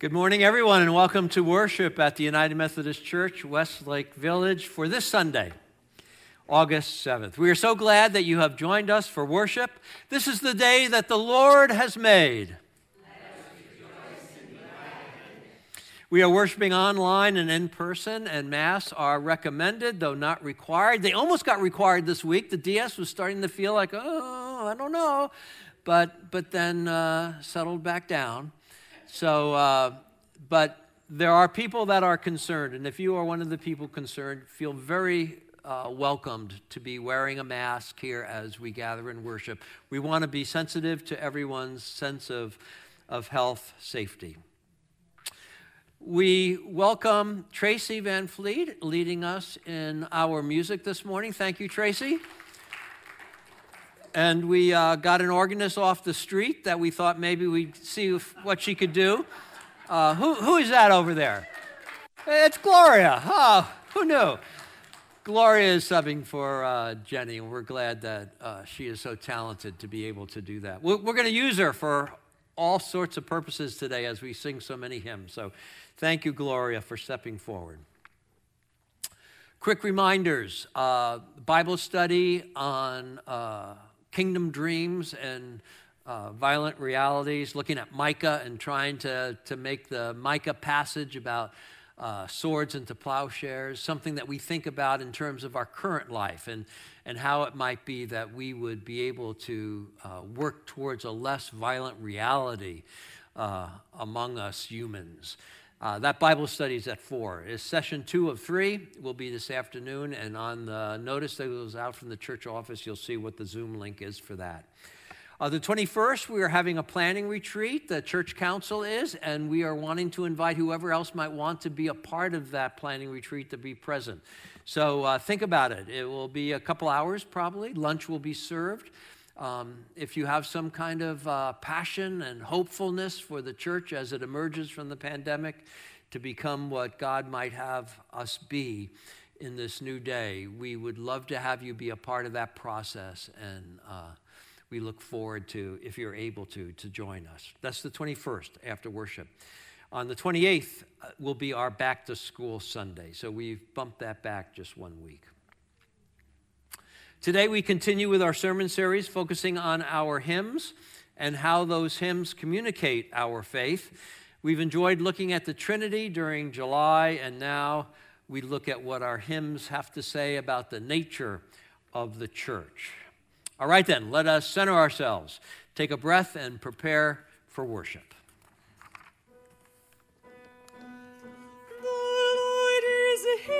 Good morning, everyone, and welcome to worship at the United Methodist Church, Westlake Village, for this Sunday, August 7th. We are so glad that you have joined us for worship. This is the day that the Lord has made. We are worshiping online and in person, and Mass are recommended, though not required. They almost got required this week. The DS was starting to feel like, oh, I don't know, but, but then uh, settled back down. So, uh, but there are people that are concerned, and if you are one of the people concerned, feel very uh, welcomed to be wearing a mask here as we gather and worship. We want to be sensitive to everyone's sense of, of health safety. We welcome Tracy Van Fleet leading us in our music this morning. Thank you, Tracy and we uh, got an organist off the street that we thought maybe we'd see if, what she could do. Uh, who, who is that over there? It's Gloria. Oh, who knew? Gloria is subbing for uh, Jenny, and we're glad that uh, she is so talented to be able to do that. We're, we're going to use her for all sorts of purposes today as we sing so many hymns. So thank you, Gloria, for stepping forward. Quick reminders uh, Bible study on uh, kingdom dreams and uh, violent realities, looking at Micah and trying to, to make the Micah passage about uh, swords into plowshares, something that we think about in terms of our current life and, and how it might be that we would be able to uh, work towards a less violent reality uh, among us humans. Uh, that Bible study is at 4. It's session two of three, will be this afternoon. And on the notice that goes out from the church office, you'll see what the Zoom link is for that. Uh, the 21st, we are having a planning retreat. The church council is, and we are wanting to invite whoever else might want to be a part of that planning retreat to be present. So uh, think about it. It will be a couple hours probably. Lunch will be served. Um, if you have some kind of uh, passion and hopefulness for the church as it emerges from the pandemic to become what God might have us be in this new day, we would love to have you be a part of that process. And uh, we look forward to, if you're able to, to join us. That's the 21st after worship. On the 28th uh, will be our back to school Sunday. So we've bumped that back just one week. Today, we continue with our sermon series focusing on our hymns and how those hymns communicate our faith. We've enjoyed looking at the Trinity during July, and now we look at what our hymns have to say about the nature of the church. All right, then, let us center ourselves, take a breath, and prepare for worship. The Lord is here.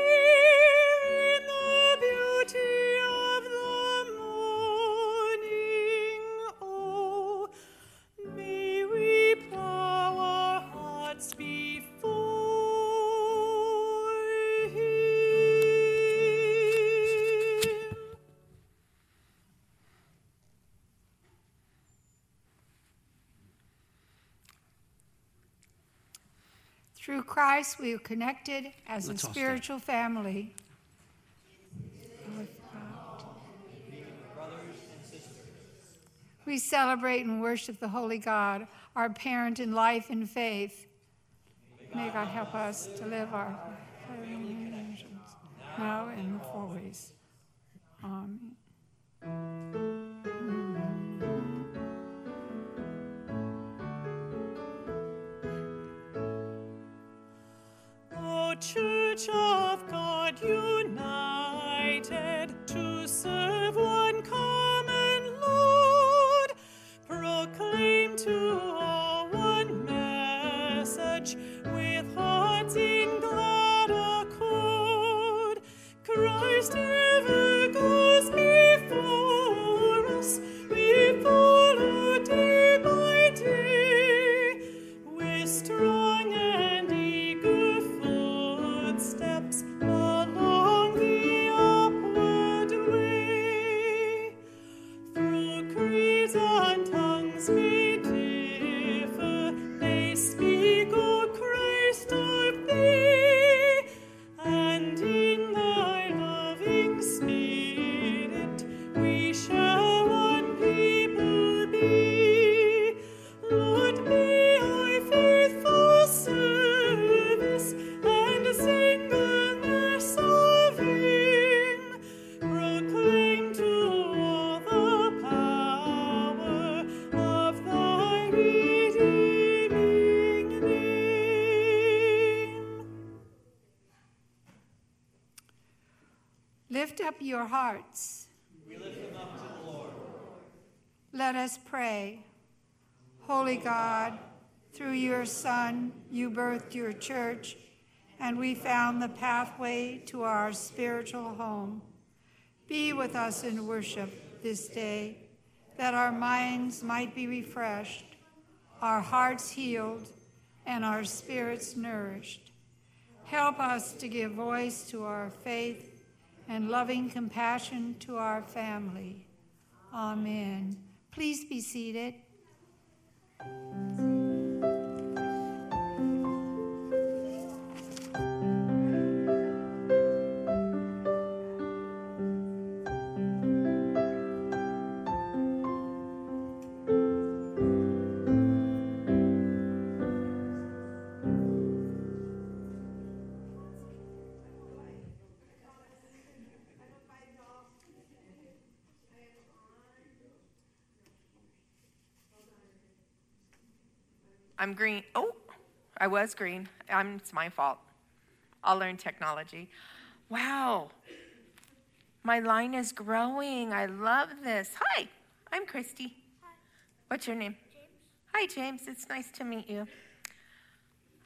Christ, we are connected as Let's a spiritual family. We celebrate and worship the Holy God, our parent in life and faith. May God help us to live our now and always. Amen. Church of God united to serve one up your hearts. We lift them up to the Lord. Let us pray. Holy God, through your Son, you birthed your church, and we found the pathway to our spiritual home. Be with us in worship this day, that our minds might be refreshed, our hearts healed, and our spirits nourished. Help us to give voice to our faith and loving compassion to our family. Amen. Please be seated. I'm green. Oh, I was green. I'm, it's my fault. I'll learn technology. Wow. My line is growing. I love this. Hi, I'm Christy. Hi. What's your name? James. Hi, James. It's nice to meet you.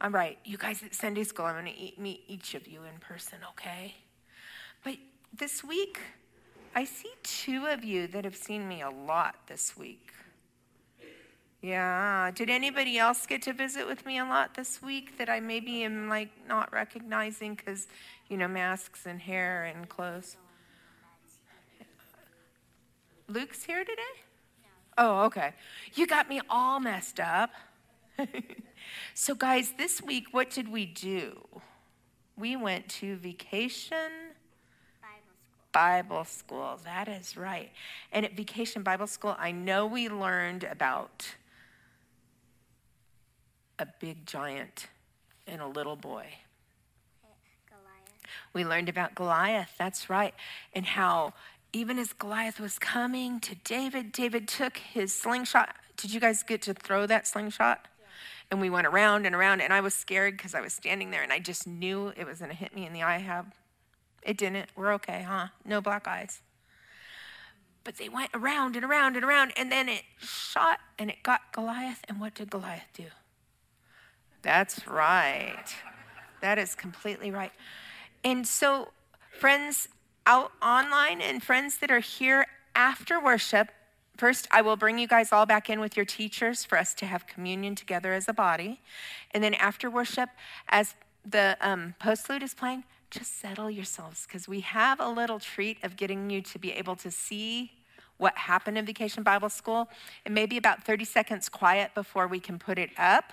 All right, you guys at Sunday school, I'm going to meet each of you in person, okay? But this week, I see two of you that have seen me a lot this week. Yeah. Did anybody else get to visit with me a lot this week that I maybe am like not recognizing because, you know, masks and hair and clothes? Luke's here today? Oh, okay. You got me all messed up. so, guys, this week, what did we do? We went to vacation Bible school. That is right. And at Vacation Bible School, I know we learned about a big giant and a little boy. Goliath. We learned about Goliath, that's right, and how even as Goliath was coming to David, David took his slingshot. Did you guys get to throw that slingshot? Yeah. And we went around and around, and I was scared because I was standing there and I just knew it was going to hit me in the eye. Have it didn't. We're okay, huh? No black eyes. But they went around and around and around, and then it shot and it got Goliath. And what did Goliath do? That's right. That is completely right. And so, friends out online and friends that are here after worship, first, I will bring you guys all back in with your teachers for us to have communion together as a body. And then after worship, as the um, postlude is playing, just settle yourselves because we have a little treat of getting you to be able to see what happened in Vacation Bible School. It may be about 30 seconds quiet before we can put it up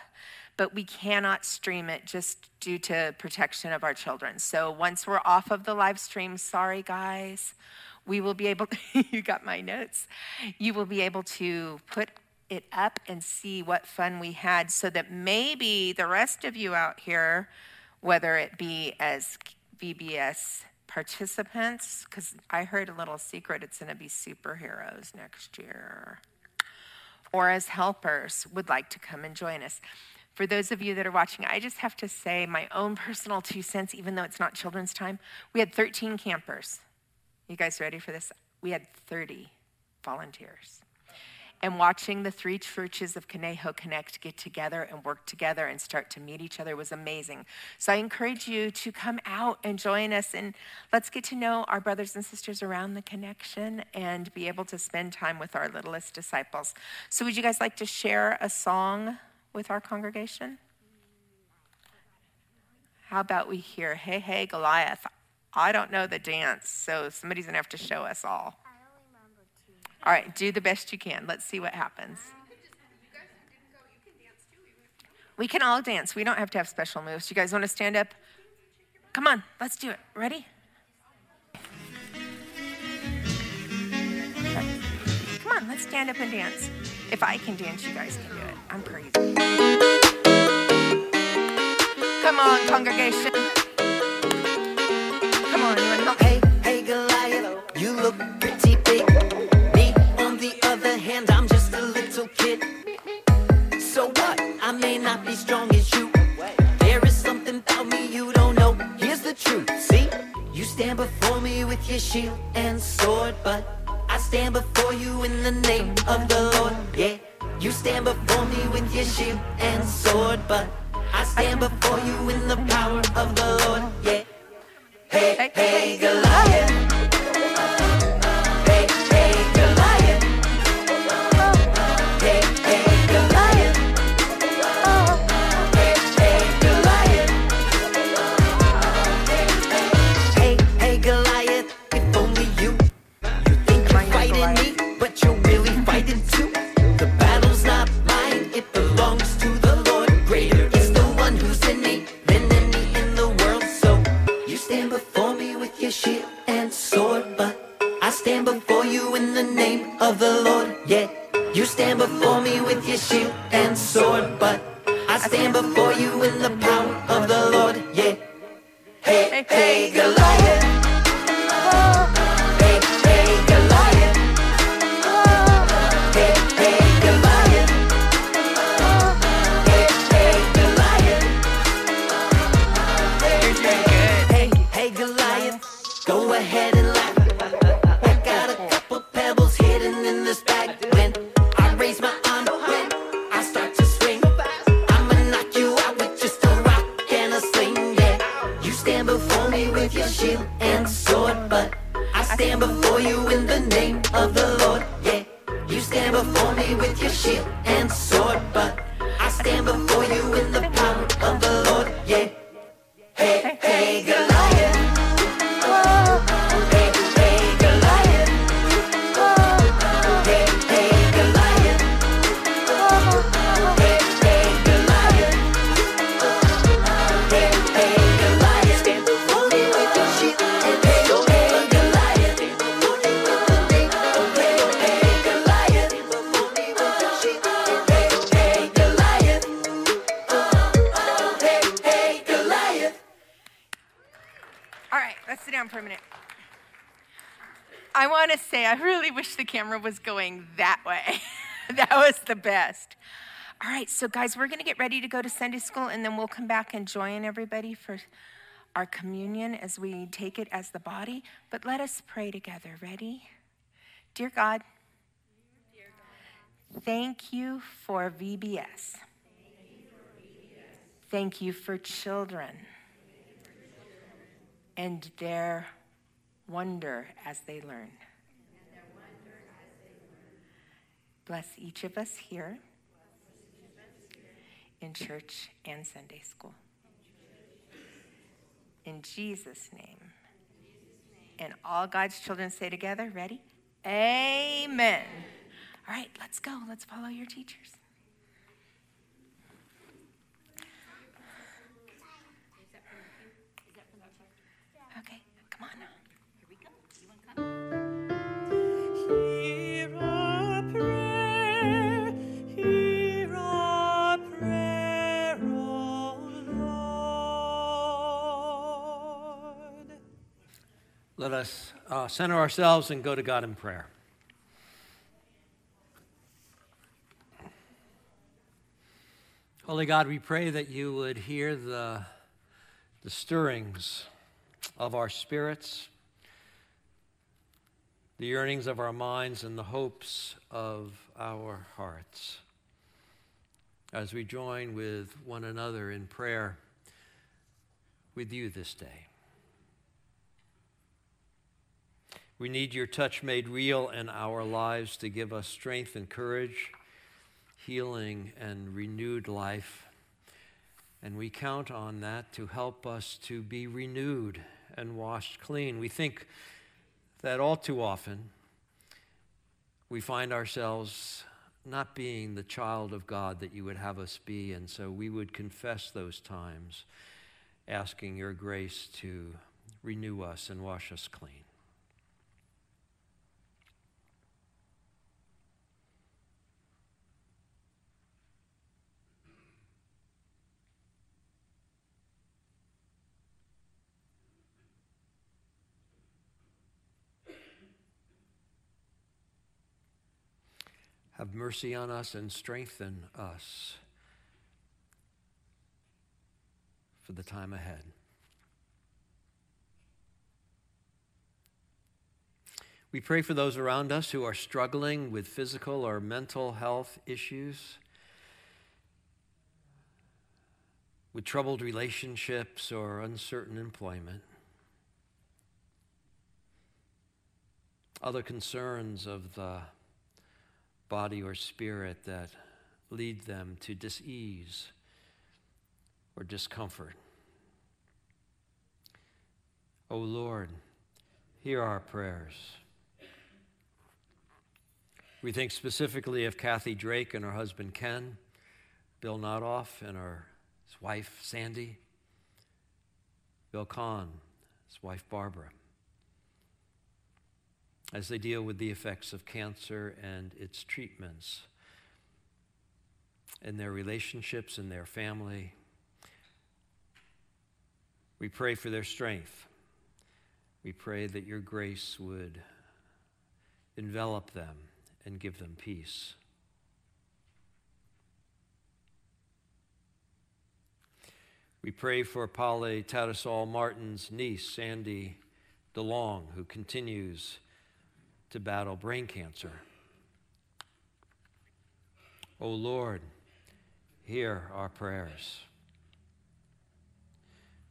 but we cannot stream it just due to protection of our children. So once we're off of the live stream, sorry guys, we will be able, you got my notes, you will be able to put it up and see what fun we had so that maybe the rest of you out here, whether it be as VBS participants, because I heard a little secret, it's going to be superheroes next year, or as helpers, would like to come and join us. For those of you that are watching, I just have to say my own personal two cents, even though it's not children's time. We had 13 campers. You guys ready for this? We had 30 volunteers. And watching the three churches of Conejo Connect get together and work together and start to meet each other was amazing. So I encourage you to come out and join us and let's get to know our brothers and sisters around the connection and be able to spend time with our littlest disciples. So, would you guys like to share a song? With our congregation? How about we hear, Hey, hey, Goliath? I don't know the dance, so somebody's going to have to show us all. All right, do the best you can. Let's see what happens. We can all dance. We don't have to have special moves. You guys want to stand up? Come on, let's do it. Ready? Come on, let's stand up and dance. If I can dance, you guys can do it. I'm crazy. Come on, congregation. Come on, you? Hey, hey, Goliath, you look pretty big. Me, on the other hand, I'm just a little kid. So what? I may not be strong as you. There is something about me you don't know. Here's the truth. See, you. stand before me with your shield and sword, but I stand before you in the name of the Lord. You stand before me with your shield and sword, but I stand before you in the power of the Lord. Yeah. Hey, hey, Goliath. Sit down for a minute. I want to say, I really wish the camera was going that way. that was the best. All right, so guys, we're going to get ready to go to Sunday school, and then we'll come back and join everybody for our communion as we take it as the body. But let us pray together. Ready? Dear God, thank you for VBS. Thank you for children and their wonder as they learn. Bless each of us here in church and Sunday school. In Jesus' name. And all God's children say together, ready? Amen. All right, let's go. Let's follow your teachers. Let us uh, center ourselves and go to God in prayer. Holy God, we pray that you would hear the, the stirrings of our spirits, the yearnings of our minds, and the hopes of our hearts. As we join with one another in prayer with you this day. We need your touch made real in our lives to give us strength and courage, healing and renewed life. And we count on that to help us to be renewed and washed clean. We think that all too often we find ourselves not being the child of God that you would have us be, and so we would confess those times, asking your grace to renew us and wash us clean. Have mercy on us and strengthen us for the time ahead. We pray for those around us who are struggling with physical or mental health issues, with troubled relationships or uncertain employment, other concerns of the body or spirit that lead them to dis-ease or discomfort. O oh Lord, hear our prayers. We think specifically of Kathy Drake and her husband Ken, Bill Nodoff and her his wife Sandy, Bill Kahn, his wife Barbara, as they deal with the effects of cancer and its treatments in their relationships and their family. We pray for their strength. We pray that your grace would envelop them and give them peace. We pray for Polly Tattersall Martin's niece, Sandy DeLong, who continues to battle brain cancer. O oh Lord, hear our prayers.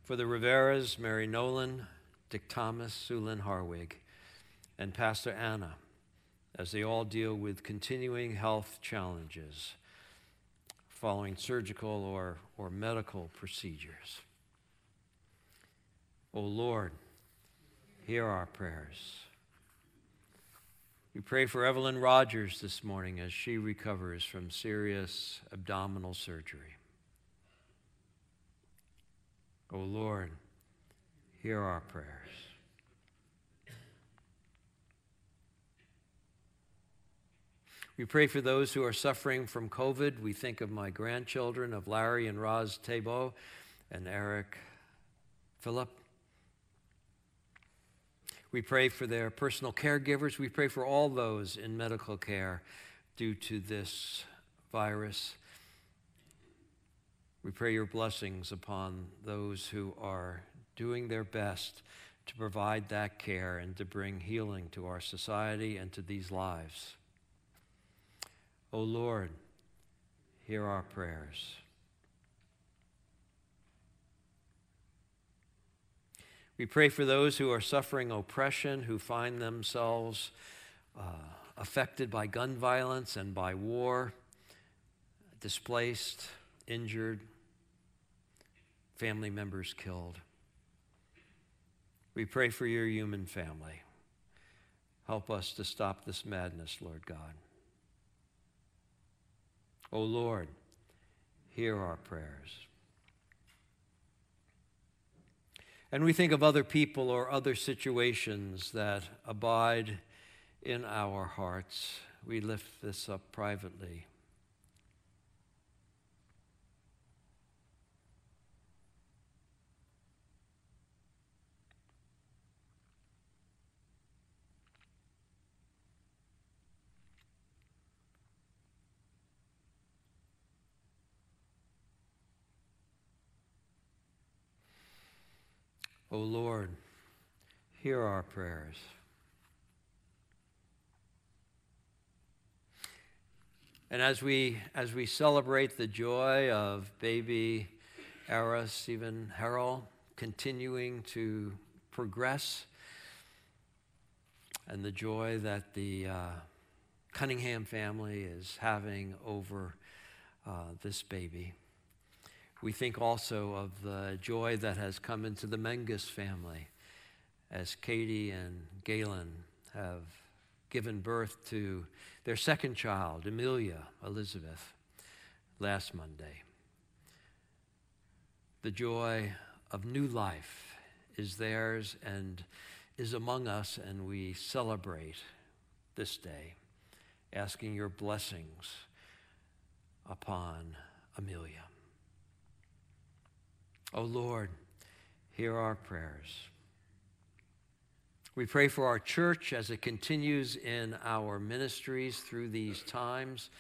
For the Riveras, Mary Nolan, Dick Thomas, Sue Lynn Harwig, and Pastor Anna, as they all deal with continuing health challenges following surgical or, or medical procedures. O oh Lord, hear our prayers. We pray for Evelyn Rogers this morning as she recovers from serious abdominal surgery. O oh Lord, hear our prayers. We pray for those who are suffering from COVID. We think of my grandchildren, of Larry and Roz Tabo and Eric Philip. We pray for their personal caregivers. We pray for all those in medical care due to this virus. We pray your blessings upon those who are doing their best to provide that care and to bring healing to our society and to these lives. O oh Lord, hear our prayers. We pray for those who are suffering oppression, who find themselves uh, affected by gun violence and by war, displaced, injured, family members killed. We pray for your human family. Help us to stop this madness, Lord God. O oh Lord, hear our prayers. And we think of other people or other situations that abide in our hearts. We lift this up privately. O oh Lord, hear our prayers. And as we, as we celebrate the joy of baby Era Stephen Harrell continuing to progress, and the joy that the uh, Cunningham family is having over uh, this baby. We think also of the joy that has come into the Mengus family as Katie and Galen have given birth to their second child, Amelia Elizabeth, last Monday. The joy of new life is theirs and is among us, and we celebrate this day, asking your blessings upon Amelia. O oh Lord, hear our prayers. We pray for our church as it continues in our ministries through these times.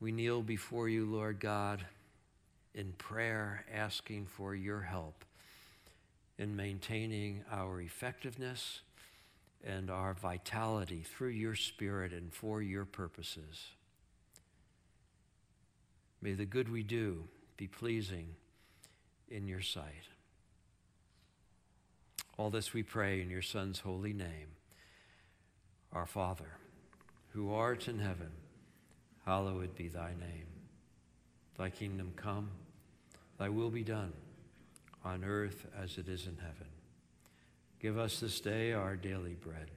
We kneel before you, Lord God, in prayer, asking for your help in maintaining our effectiveness and our vitality through your Spirit and for your purposes. May the good we do be pleasing in your sight. All this we pray in your Son's holy name. Our Father, who art in heaven, hallowed be thy name. Thy kingdom come, thy will be done, on earth as it is in heaven. Give us this day our daily bread,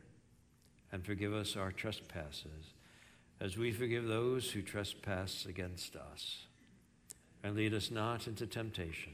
and forgive us our trespasses, as we forgive those who trespass against us. And lead us not into temptation,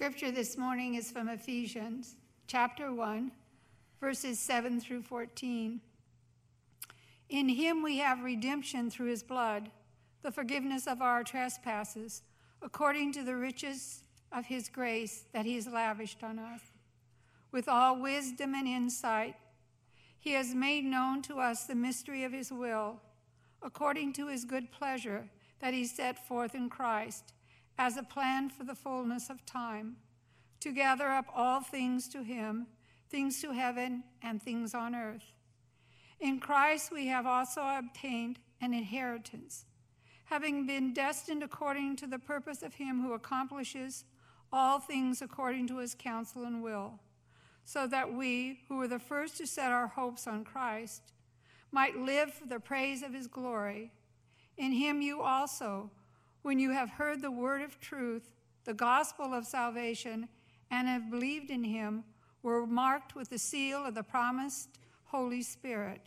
Scripture this morning is from Ephesians chapter 1, verses 7 through 14. In him we have redemption through his blood, the forgiveness of our trespasses, according to the riches of his grace that he has lavished on us. With all wisdom and insight, he has made known to us the mystery of his will, according to his good pleasure that he set forth in Christ as a plan for the fullness of time, to gather up all things to him, things to heaven and things on earth. In Christ we have also obtained an inheritance, having been destined according to the purpose of him who accomplishes all things according to his counsel and will, so that we, who were the first to set our hopes on Christ, might live for the praise of his glory. In him you also, when you have heard the word of truth, the gospel of salvation, and have believed in him, were marked with the seal of the promised Holy Spirit.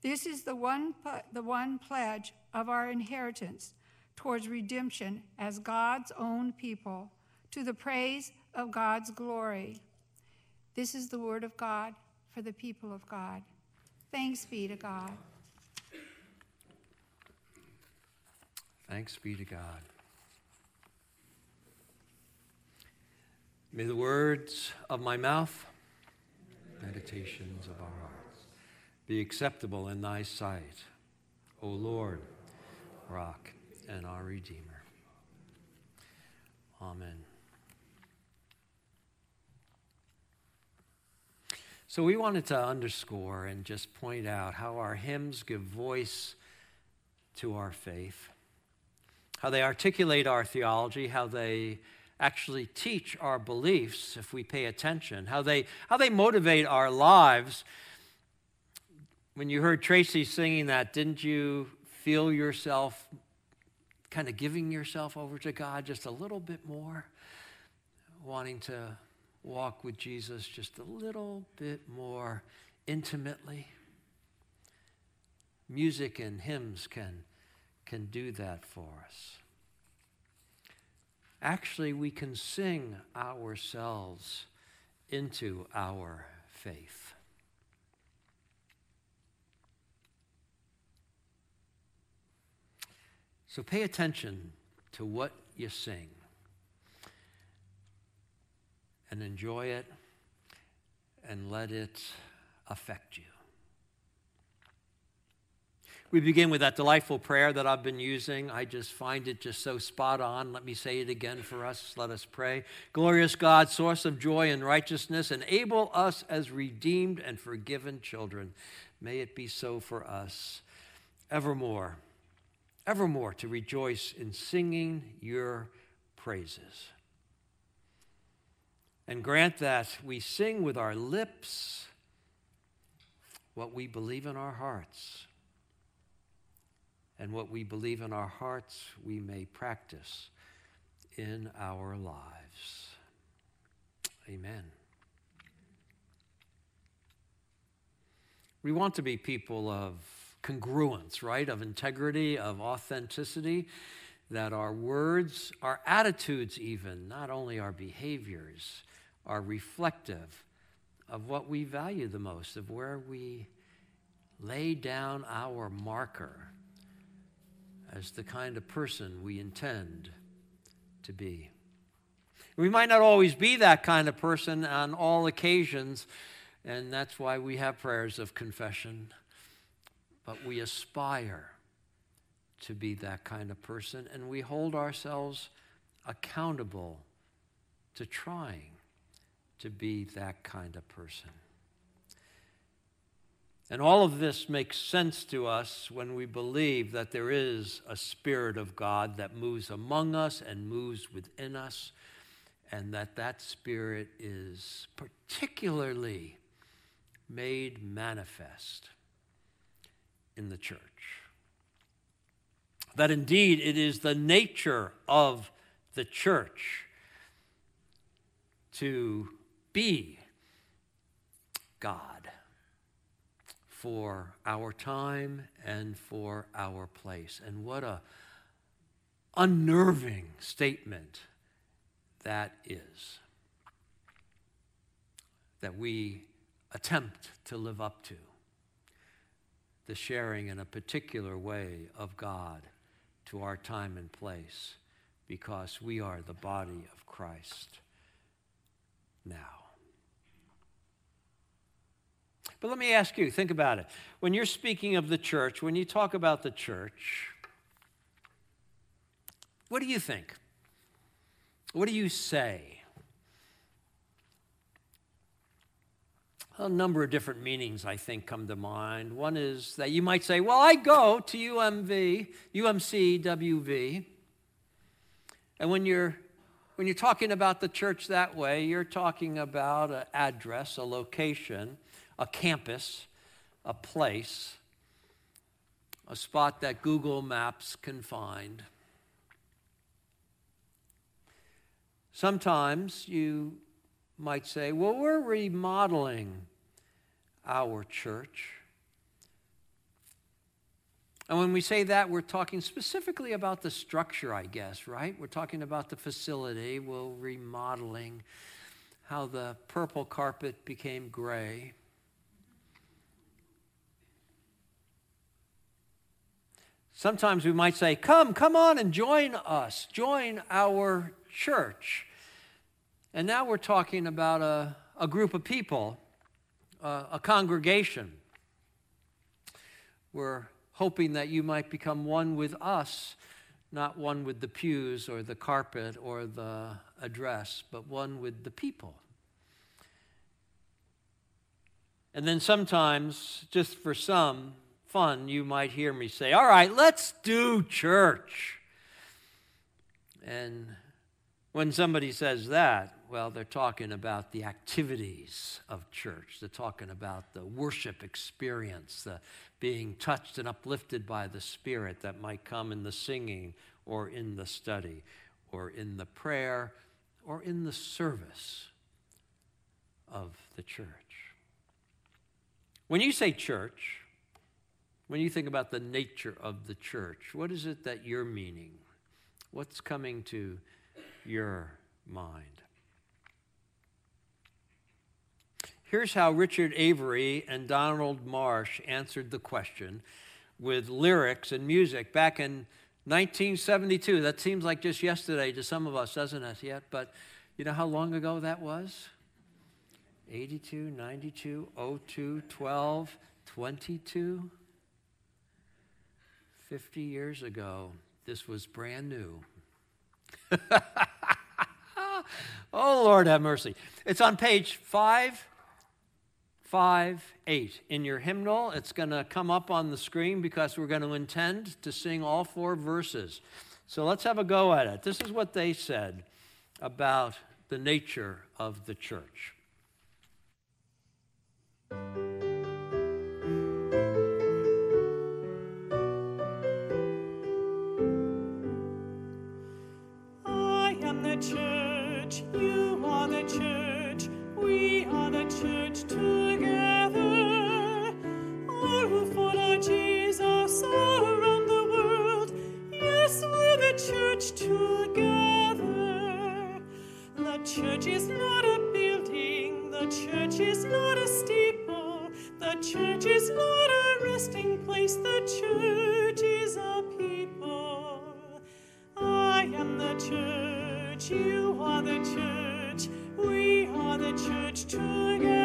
This is the one, the one pledge of our inheritance towards redemption as God's own people, to the praise of God's glory. This is the word of God for the people of God. Thanks be to God. Thanks be to God. May the words of my mouth, meditations of our hearts, be acceptable in thy sight, O Lord, rock and our Redeemer. Amen. So, we wanted to underscore and just point out how our hymns give voice to our faith, how they articulate our theology, how they actually teach our beliefs if we pay attention, how they, how they motivate our lives. When you heard Tracy singing that, didn't you feel yourself kind of giving yourself over to God just a little bit more, wanting to walk with Jesus just a little bit more intimately. Music and hymns can, can do that for us. Actually, we can sing ourselves into our faith. So pay attention to what you sing and enjoy it and let it affect you. We begin with that delightful prayer that I've been using. I just find it just so spot on. Let me say it again for us. Let us pray. Glorious God, source of joy and righteousness, enable us as redeemed and forgiven children. May it be so for us evermore evermore to rejoice in singing your praises. And grant that we sing with our lips what we believe in our hearts. And what we believe in our hearts, we may practice in our lives. Amen. We want to be people of congruence, right? Of integrity, of authenticity, that our words, our attitudes, even, not only our behaviors, are reflective of what we value the most, of where we lay down our marker as the kind of person we intend to be. We might not always be that kind of person on all occasions, and that's why we have prayers of confession but we aspire to be that kind of person, and we hold ourselves accountable to trying to be that kind of person. And all of this makes sense to us when we believe that there is a Spirit of God that moves among us and moves within us, and that that Spirit is particularly made manifest in the church. That indeed it is the nature of the church to be God for our time and for our place. And what a unnerving statement that is that we attempt to live up to the sharing in a particular way of God to our time and place because we are the body of Christ now. But let me ask you think about it. When you're speaking of the church, when you talk about the church, what do you think? What do you say? a number of different meanings, I think, come to mind. One is that you might say, Well, I go to UMV, UMC, WV. And when you're when you're talking about the church that way, you're talking about an address, a location, a campus, a place, a spot that Google Maps can find. Sometimes you might say, well, we're remodeling our church. And when we say that, we're talking specifically about the structure, I guess, right? We're talking about the facility, we're remodeling how the purple carpet became gray. Sometimes we might say, Come, come on and join us, join our church. And now we're talking about a, a group of people, uh, a congregation. We're hoping that you might become one with us, not one with the pews or the carpet or the address, but one with the people. And then sometimes, just for some fun, you might hear me say, All right, let's do church. And when somebody says that, well, they're talking about the activities of church. They're talking about the worship experience, the being touched and uplifted by the Spirit that might come in the singing or in the study or in the prayer or in the service of the church. When you say church, when you think about the nature of the church, what is it that you're meaning? What's coming to your mind? Here's how Richard Avery and Donald Marsh answered the question with lyrics and music back in 1972. That seems like just yesterday to some of us, doesn't it? Yet, but you know how long ago that was? 82, 92, 02, 12, 22. 50 years ago, this was brand new. oh, Lord have mercy. It's on page 5, 5, 8 in your hymnal. It's going to come up on the screen because we're going to intend to sing all four verses. So let's have a go at it. This is what they said about the nature of the church. Church is not a building, the church is not a steeple, the church is not a resting place, the church is a people. I am the church, you are the church, we are the church together.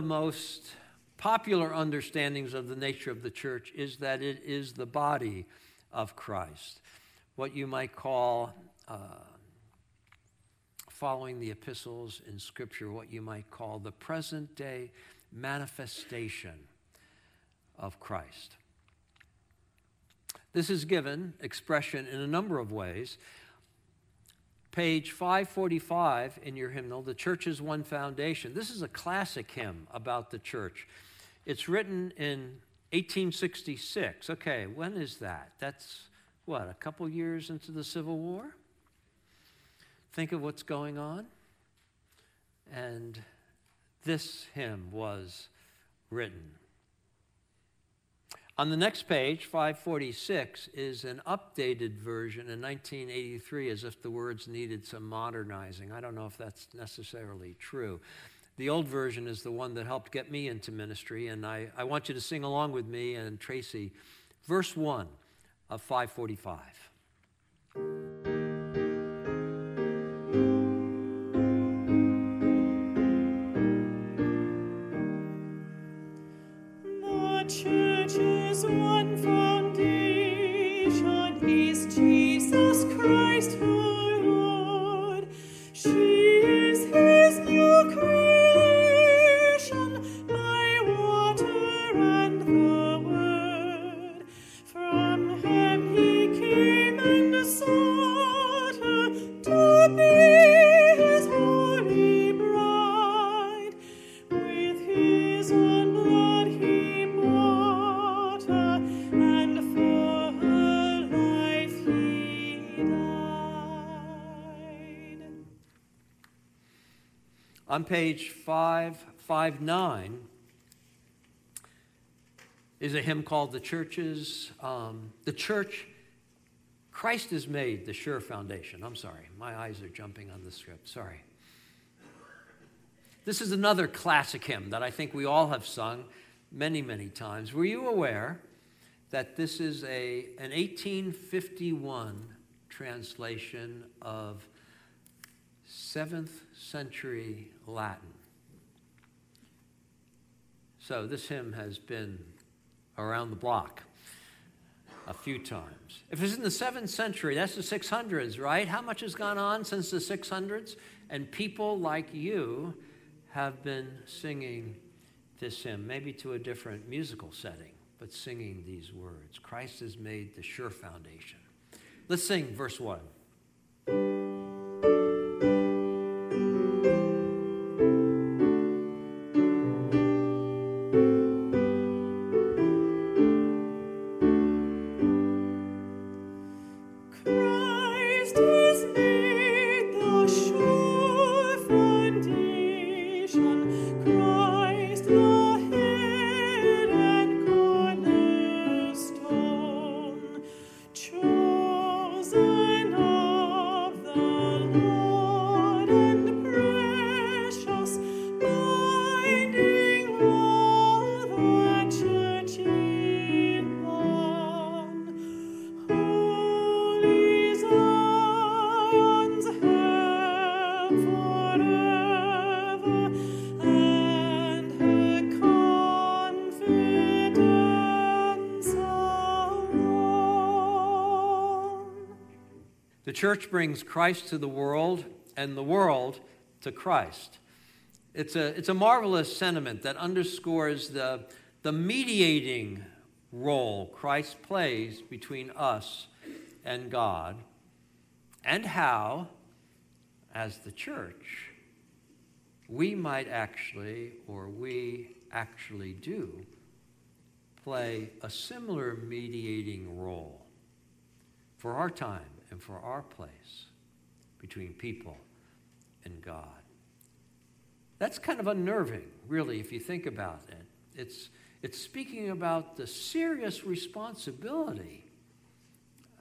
The most popular understandings of the nature of the church is that it is the body of Christ, what you might call uh, following the epistles in Scripture, what you might call the present day manifestation of Christ. This is given expression in a number of ways. Page 545 in your hymnal, The Church is One Foundation. This is a classic hymn about the church. It's written in 1866. Okay, when is that? That's what, a couple years into the Civil War? Think of what's going on. And this hymn was written. On the next page, 546, is an updated version in 1983 as if the words needed some modernizing. I don't know if that's necessarily true. The old version is the one that helped get me into ministry, and I, I want you to sing along with me and Tracy. Verse 1 of 545. Page 559 is a hymn called The Church's, um, The Church, Christ is Made, the Sure Foundation. I'm sorry, my eyes are jumping on the script, sorry. This is another classic hymn that I think we all have sung many, many times. Were you aware that this is a, an 1851 translation of 7th century Latin? So this hymn has been around the block a few times. If it's in the 7th century, that's the 600s, right? How much has gone on since the 600s? And people like you have been singing this hymn, maybe to a different musical setting, but singing these words Christ has made the sure foundation. Let's sing verse 1. Church brings Christ to the world and the world to Christ. It's a, it's a marvelous sentiment that underscores the, the mediating role Christ plays between us and God, and how, as the church, we might actually, or we actually do, play a similar mediating role for our time and for our place between people and God. That's kind of unnerving, really, if you think about it. It's, it's speaking about the serious responsibility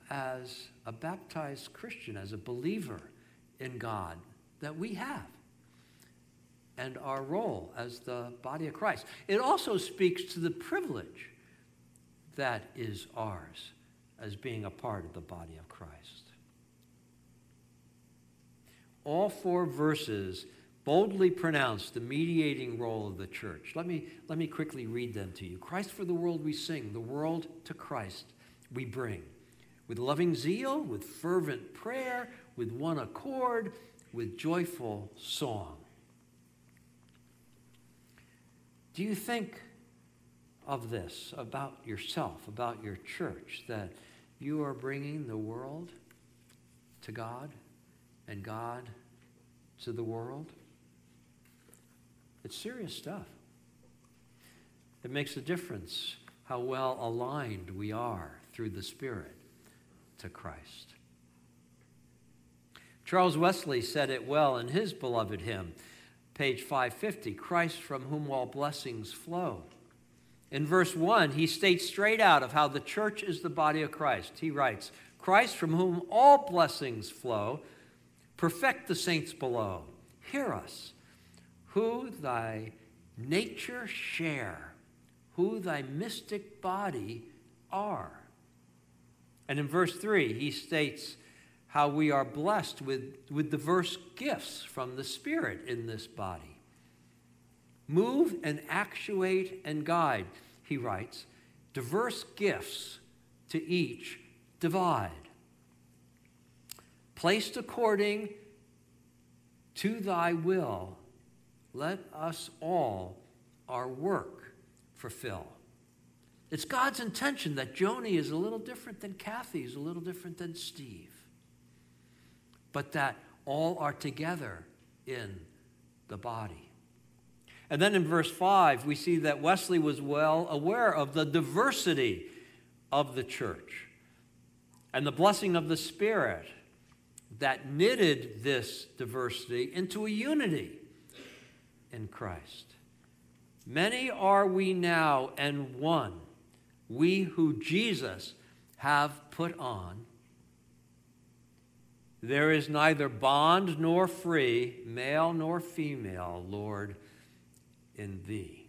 as a baptized Christian, as a believer in God, that we have, and our role as the body of Christ. It also speaks to the privilege that is ours as being a part of the body of Christ. All four verses boldly pronounce the mediating role of the church. Let me, let me quickly read them to you. Christ for the world we sing, the world to Christ we bring. With loving zeal, with fervent prayer, with one accord, with joyful song. Do you think of this about yourself, about your church, that you are bringing the world to God and God to the world? It's serious stuff. It makes a difference how well aligned we are through the Spirit to Christ. Charles Wesley said it well in his beloved hymn, page 550 Christ from whom all blessings flow. In verse 1, he states straight out of how the church is the body of Christ. He writes, Christ from whom all blessings flow, perfect the saints below. Hear us, who thy nature share, who thy mystic body are. And in verse 3, he states how we are blessed with, with diverse gifts from the Spirit in this body. Move and actuate and guide, he writes, diverse gifts to each divide. Placed according to thy will, let us all our work fulfill. It's God's intention that Joni is a little different than Kathy, is a little different than Steve, but that all are together in the body. And then in verse 5, we see that Wesley was well aware of the diversity of the church and the blessing of the Spirit that knitted this diversity into a unity in Christ. Many are we now and one, we who Jesus have put on. There is neither bond nor free, male nor female, Lord, in thee.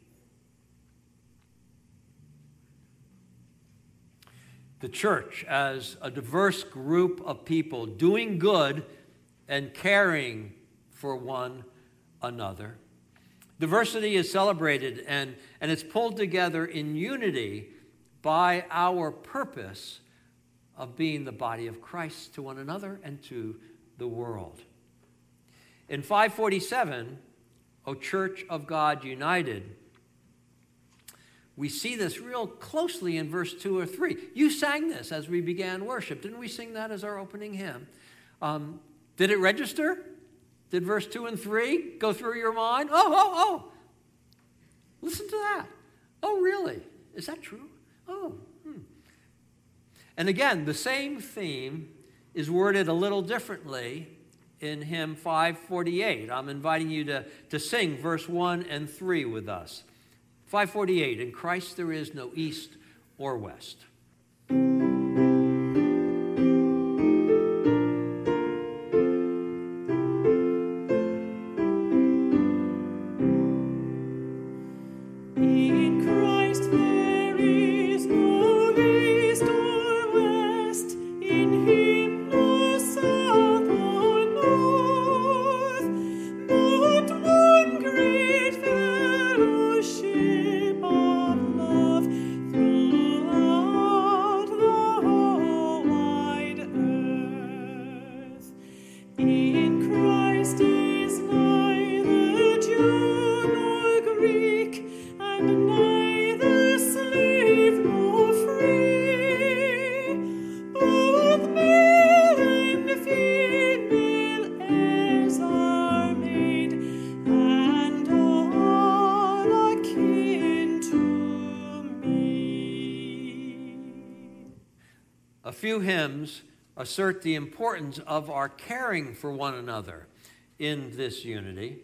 The church, as a diverse group of people doing good and caring for one another. Diversity is celebrated and, and it's pulled together in unity by our purpose of being the body of Christ to one another and to the world. In 547, O Church of God United, we see this real closely in verse 2 or 3. You sang this as we began worship. Didn't we sing that as our opening hymn? Um, did it register? Did verse 2 and 3 go through your mind? Oh, oh, oh. Listen to that. Oh, really? Is that true? Oh, hmm. And again, the same theme is worded a little differently in hymn 548. I'm inviting you to, to sing verse 1 and 3 with us. 548 In Christ there is no east or west. Hymns assert the importance of our caring for one another in this unity.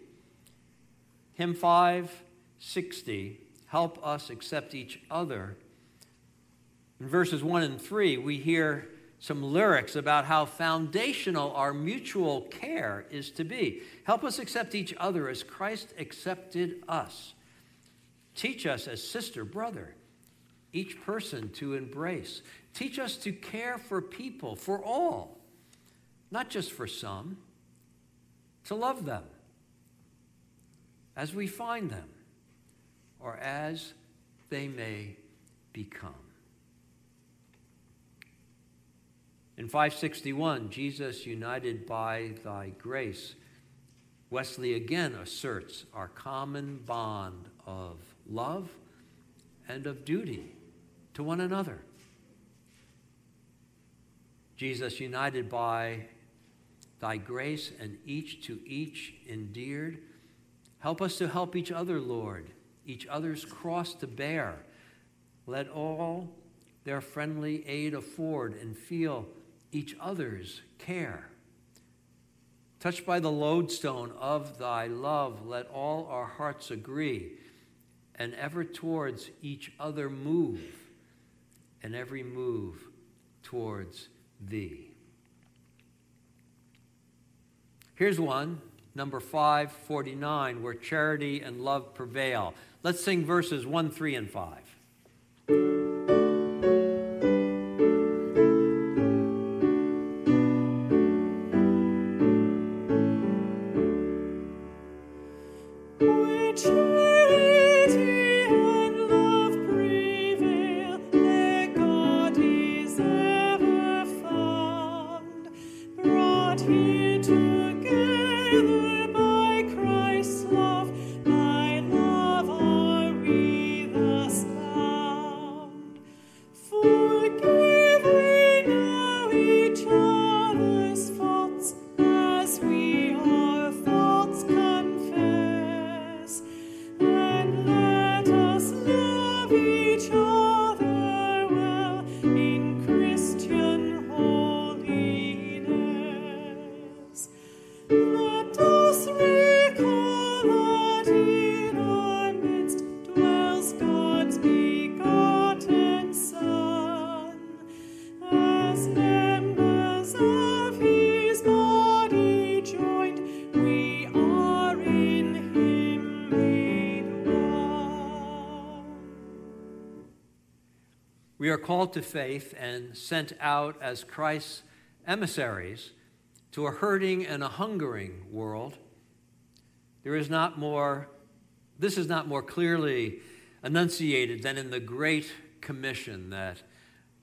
Hymn 560, Help Us Accept Each Other. In verses 1 and 3, we hear some lyrics about how foundational our mutual care is to be. Help us accept each other as Christ accepted us. Teach us as sister, brother, each person to embrace. Teach us to care for people, for all, not just for some, to love them as we find them or as they may become. In 561, Jesus, united by thy grace, Wesley again asserts our common bond of love and of duty to one another. Jesus, united by thy grace and each to each endeared, help us to help each other, Lord, each other's cross to bear. Let all their friendly aid afford and feel each other's care. Touched by the lodestone of thy love, let all our hearts agree and ever towards each other move, and every move towards thee. Here's one, number 549, where charity and love prevail. Let's sing verses 1, 3, and 5. Called to faith and sent out as Christ's emissaries to a hurting and a hungering world. There is not more, this is not more clearly enunciated than in the Great Commission that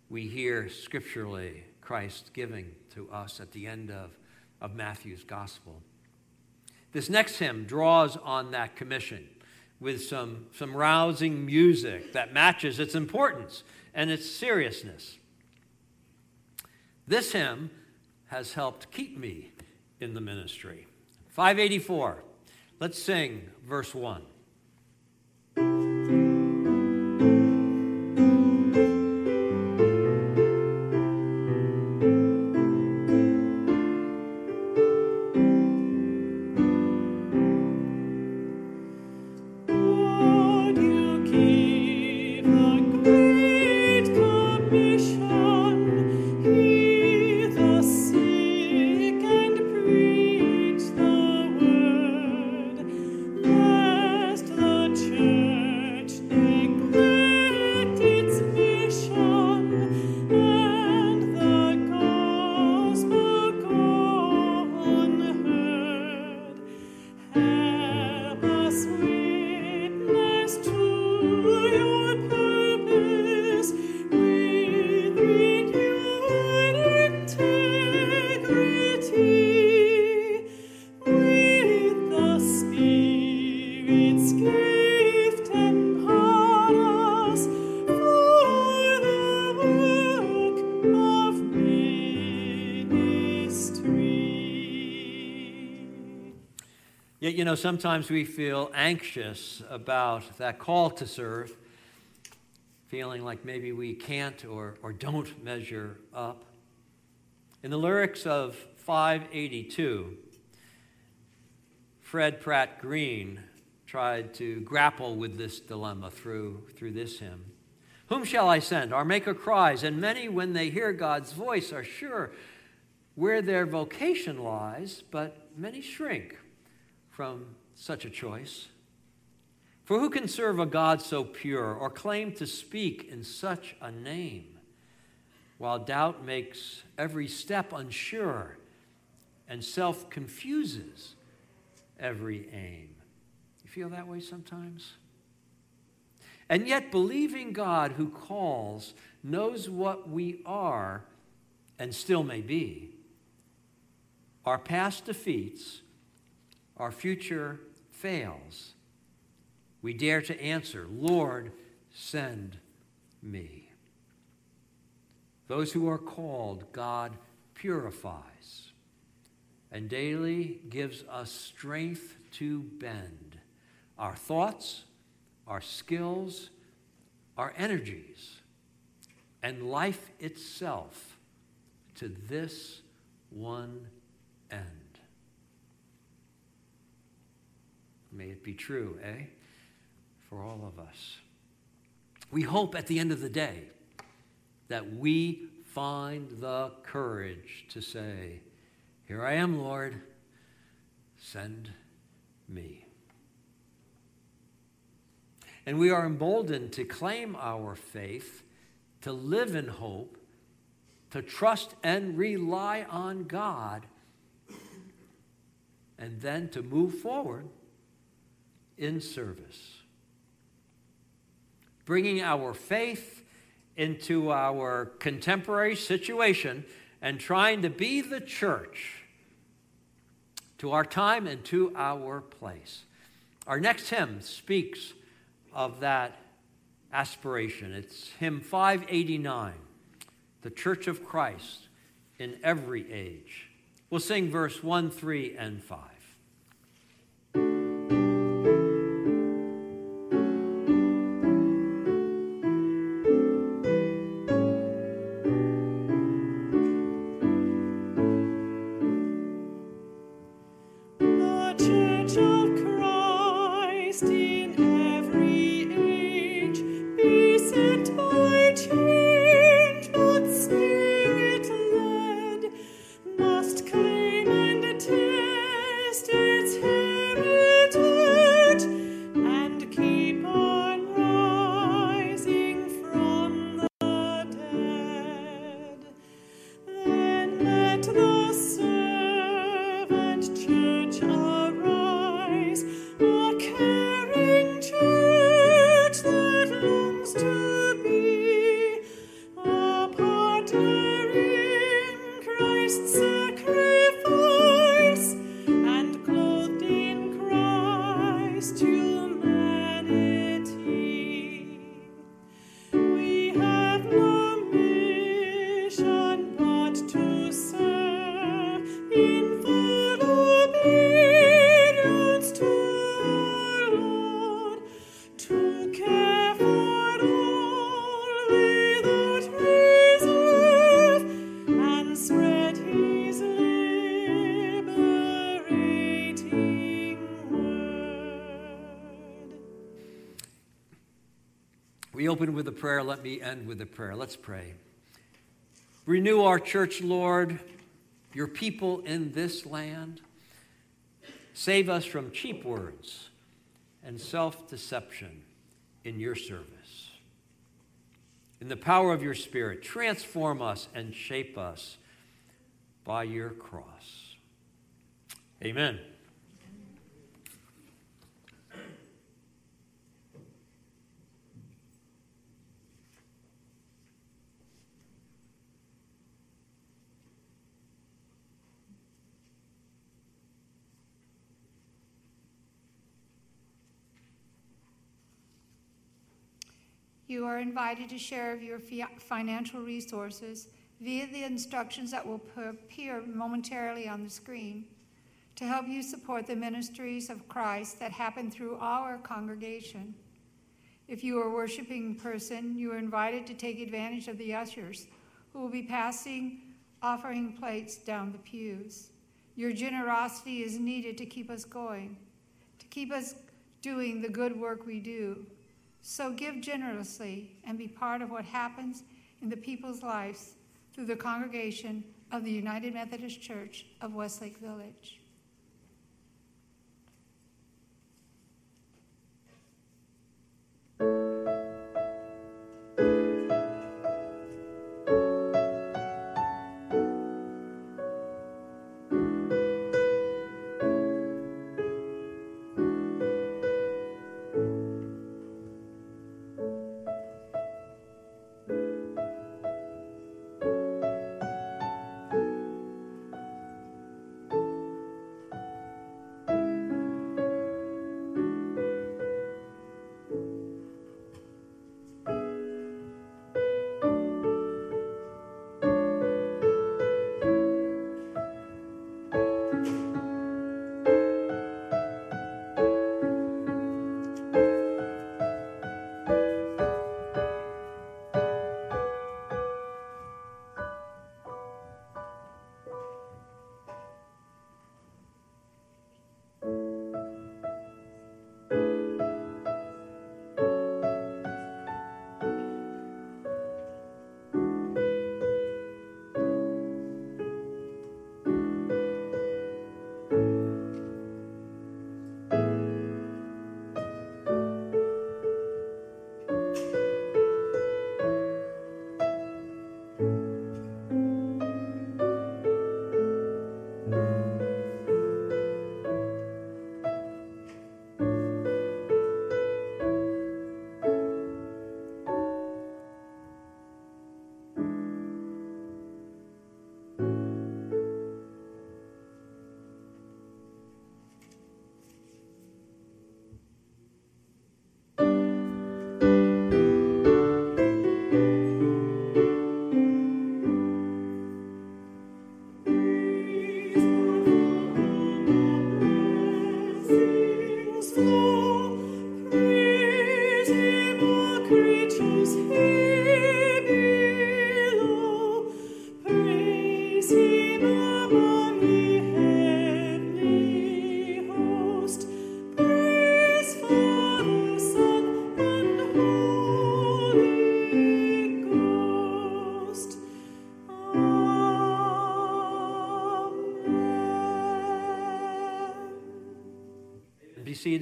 we hear scripturally Christ giving to us at the end of, of Matthew's Gospel. This next hymn draws on that commission with some, some rousing music that matches its importance and its seriousness. This hymn has helped keep me in the ministry. 584. Let's sing verse 1. Sometimes we feel anxious about that call to serve, feeling like maybe we can't or, or don't measure up. In the lyrics of 582, Fred Pratt Green tried to grapple with this dilemma through, through this hymn. Whom shall I send? Our Maker cries, and many, when they hear God's voice, are sure where their vocation lies, but many shrink from such a choice. For who can serve a God so pure or claim to speak in such a name? While doubt makes every step unsure and self confuses every aim. You feel that way sometimes? And yet, believing God who calls knows what we are and still may be. Our past defeats our future fails, we dare to answer, Lord, send me. Those who are called, God purifies and daily gives us strength to bend our thoughts, our skills, our energies, and life itself to this one end. May it be true, eh? For all of us. We hope at the end of the day that we find the courage to say, Here I am, Lord, send me. And we are emboldened to claim our faith, to live in hope, to trust and rely on God, and then to move forward in service. Bringing our faith into our contemporary situation and trying to be the church to our time and to our place. Our next hymn speaks of that aspiration. It's hymn 589, The Church of Christ in Every Age. We'll sing verse 1, 3, and 5. Christ Open with a prayer. Let me end with a prayer. Let's pray. Renew our church, Lord, your people in this land. Save us from cheap words and self deception in your service. In the power of your Spirit, transform us and shape us by your cross. Amen. You are invited to share your fi- financial resources via the instructions that will appear momentarily on the screen to help you support the ministries of Christ that happen through our congregation. If you are a worshiping person, you are invited to take advantage of the ushers who will be passing offering plates down the pews. Your generosity is needed to keep us going, to keep us doing the good work we do. So give generously and be part of what happens in the people's lives through the congregation of the United Methodist Church of Westlake Village.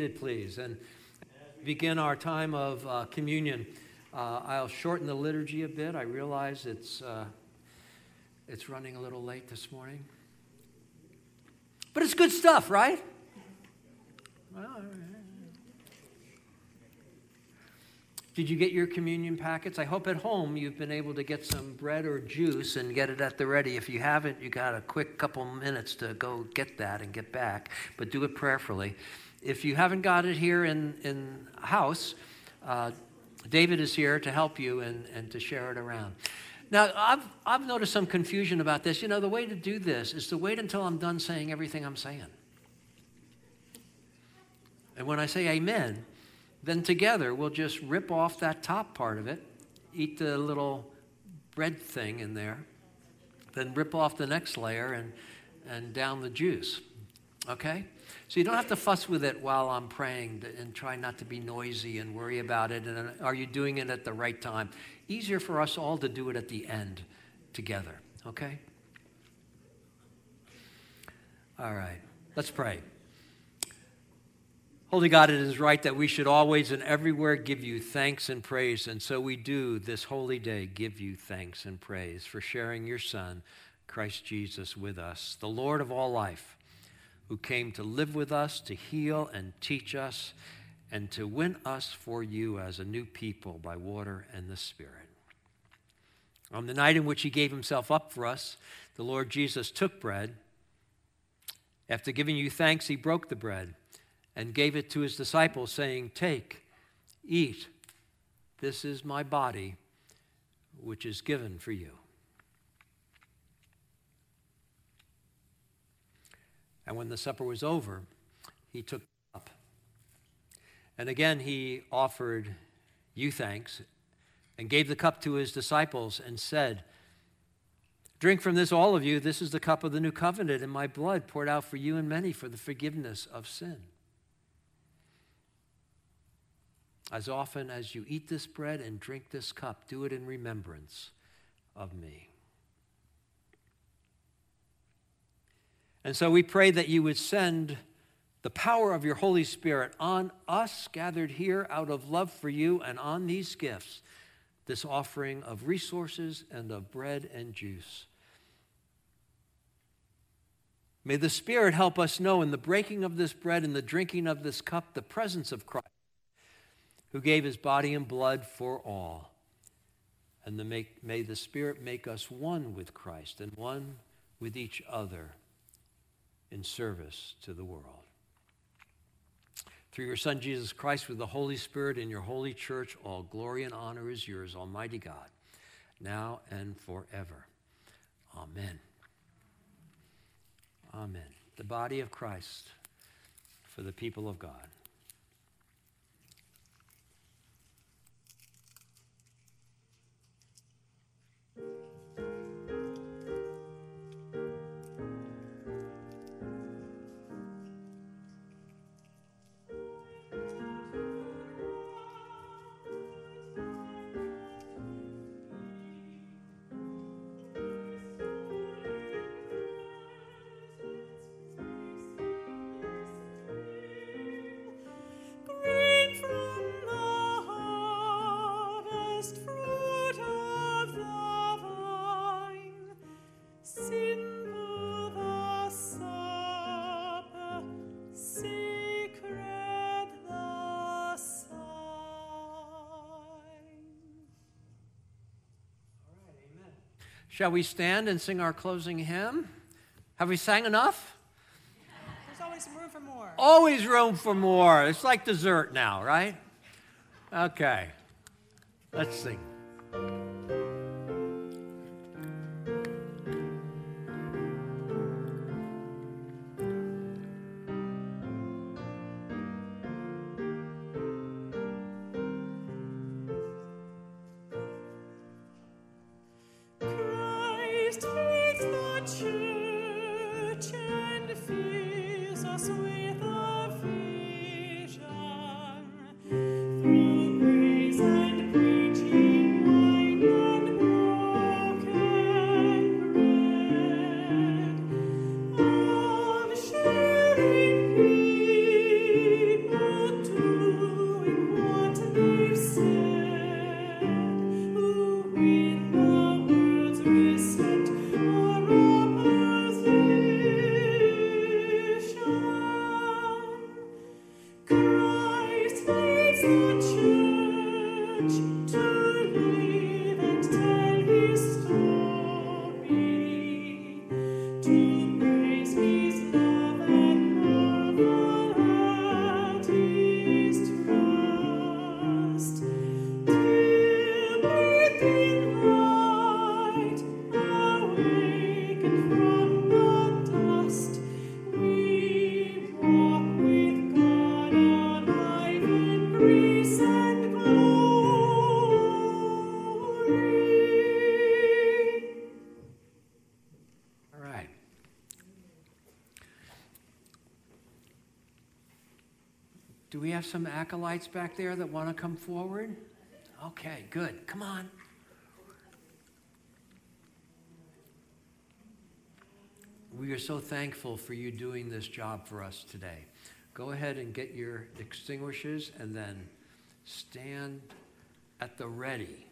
Seated, please. And begin our time of uh, communion. Uh, I'll shorten the liturgy a bit. I realize it's, uh, it's running a little late this morning. But it's good stuff, right? Did you get your communion packets? I hope at home you've been able to get some bread or juice and get it at the ready. If you haven't, you got a quick couple minutes to go get that and get back, but do it prayerfully. If you haven't got it here in, in house, uh, David is here to help you and, and to share it around. Now, I've, I've noticed some confusion about this. You know, the way to do this is to wait until I'm done saying everything I'm saying. And when I say amen, then together we'll just rip off that top part of it, eat the little bread thing in there, then rip off the next layer and, and down the juice. Okay? So you don't have to fuss with it while I'm praying and try not to be noisy and worry about it. And are you doing it at the right time? Easier for us all to do it at the end together. Okay? All right. Let's pray. Holy God, it is right that we should always and everywhere give you thanks and praise. And so we do this holy day give you thanks and praise for sharing your Son, Christ Jesus, with us, the Lord of all life, who came to live with us, to heal and teach us, and to win us for you as a new people by water and the Spirit. On the night in which he gave himself up for us, the Lord Jesus took bread. After giving you thanks, he broke the bread and gave it to his disciples, saying, Take, eat. This is my body, which is given for you. And when the supper was over, he took up. And again, he offered you thanks and gave the cup to his disciples and said, Drink from this, all of you. This is the cup of the new covenant in my blood, poured out for you and many for the forgiveness of sin. As often as you eat this bread and drink this cup, do it in remembrance of me. And so we pray that you would send the power of your Holy Spirit on us gathered here out of love for you and on these gifts, this offering of resources and of bread and juice. May the Spirit help us know in the breaking of this bread and the drinking of this cup the presence of Christ who gave his body and blood for all. And the make, may the Spirit make us one with Christ and one with each other in service to the world. Through your Son, Jesus Christ, with the Holy Spirit in your holy church, all glory and honor is yours, Almighty God, now and forever. Amen. Amen. The body of Christ for the people of God. Shall we stand and sing our closing hymn? Have we sang enough? There's always room for more. Always room for more. It's like dessert now, right? Okay. Let's sing. Some acolytes back there that want to come forward? Okay, good. Come on. We are so thankful for you doing this job for us today. Go ahead and get your extinguishers and then stand at the ready.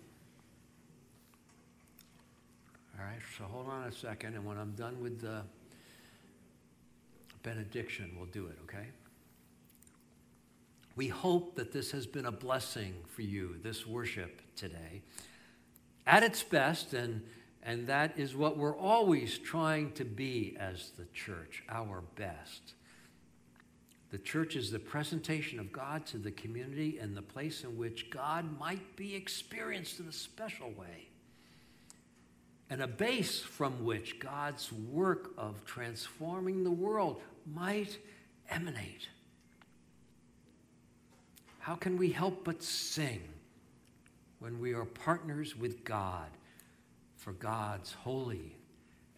All right, so hold on a second, and when I'm done with the benediction, we'll do it, okay? We hope that this has been a blessing for you, this worship today, at its best, and, and that is what we're always trying to be as the church, our best. The church is the presentation of God to the community and the place in which God might be experienced in a special way and a base from which God's work of transforming the world might emanate. How can we help but sing when we are partners with God for God's holy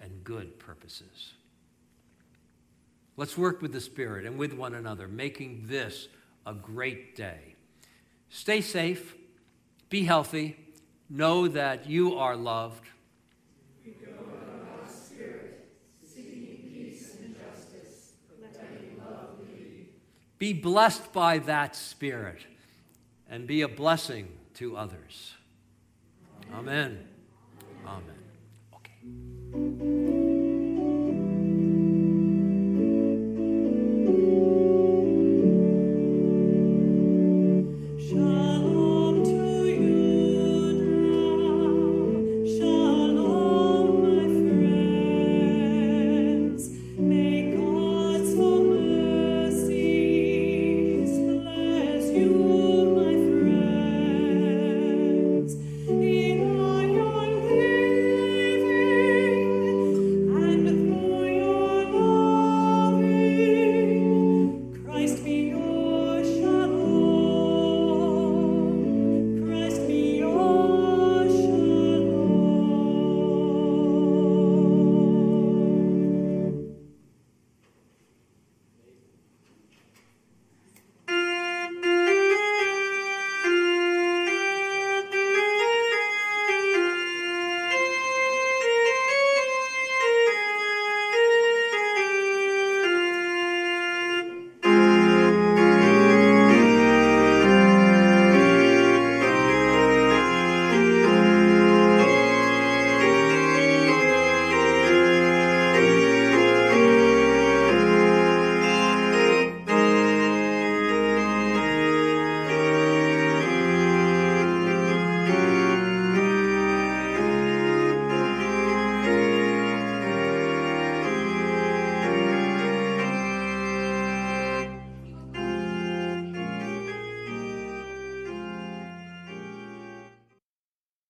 and good purposes? Let's work with the Spirit and with one another, making this a great day. Stay safe, be healthy, know that you are loved. Be blessed by that Spirit and be a blessing to others. Amen. Amen. Okay.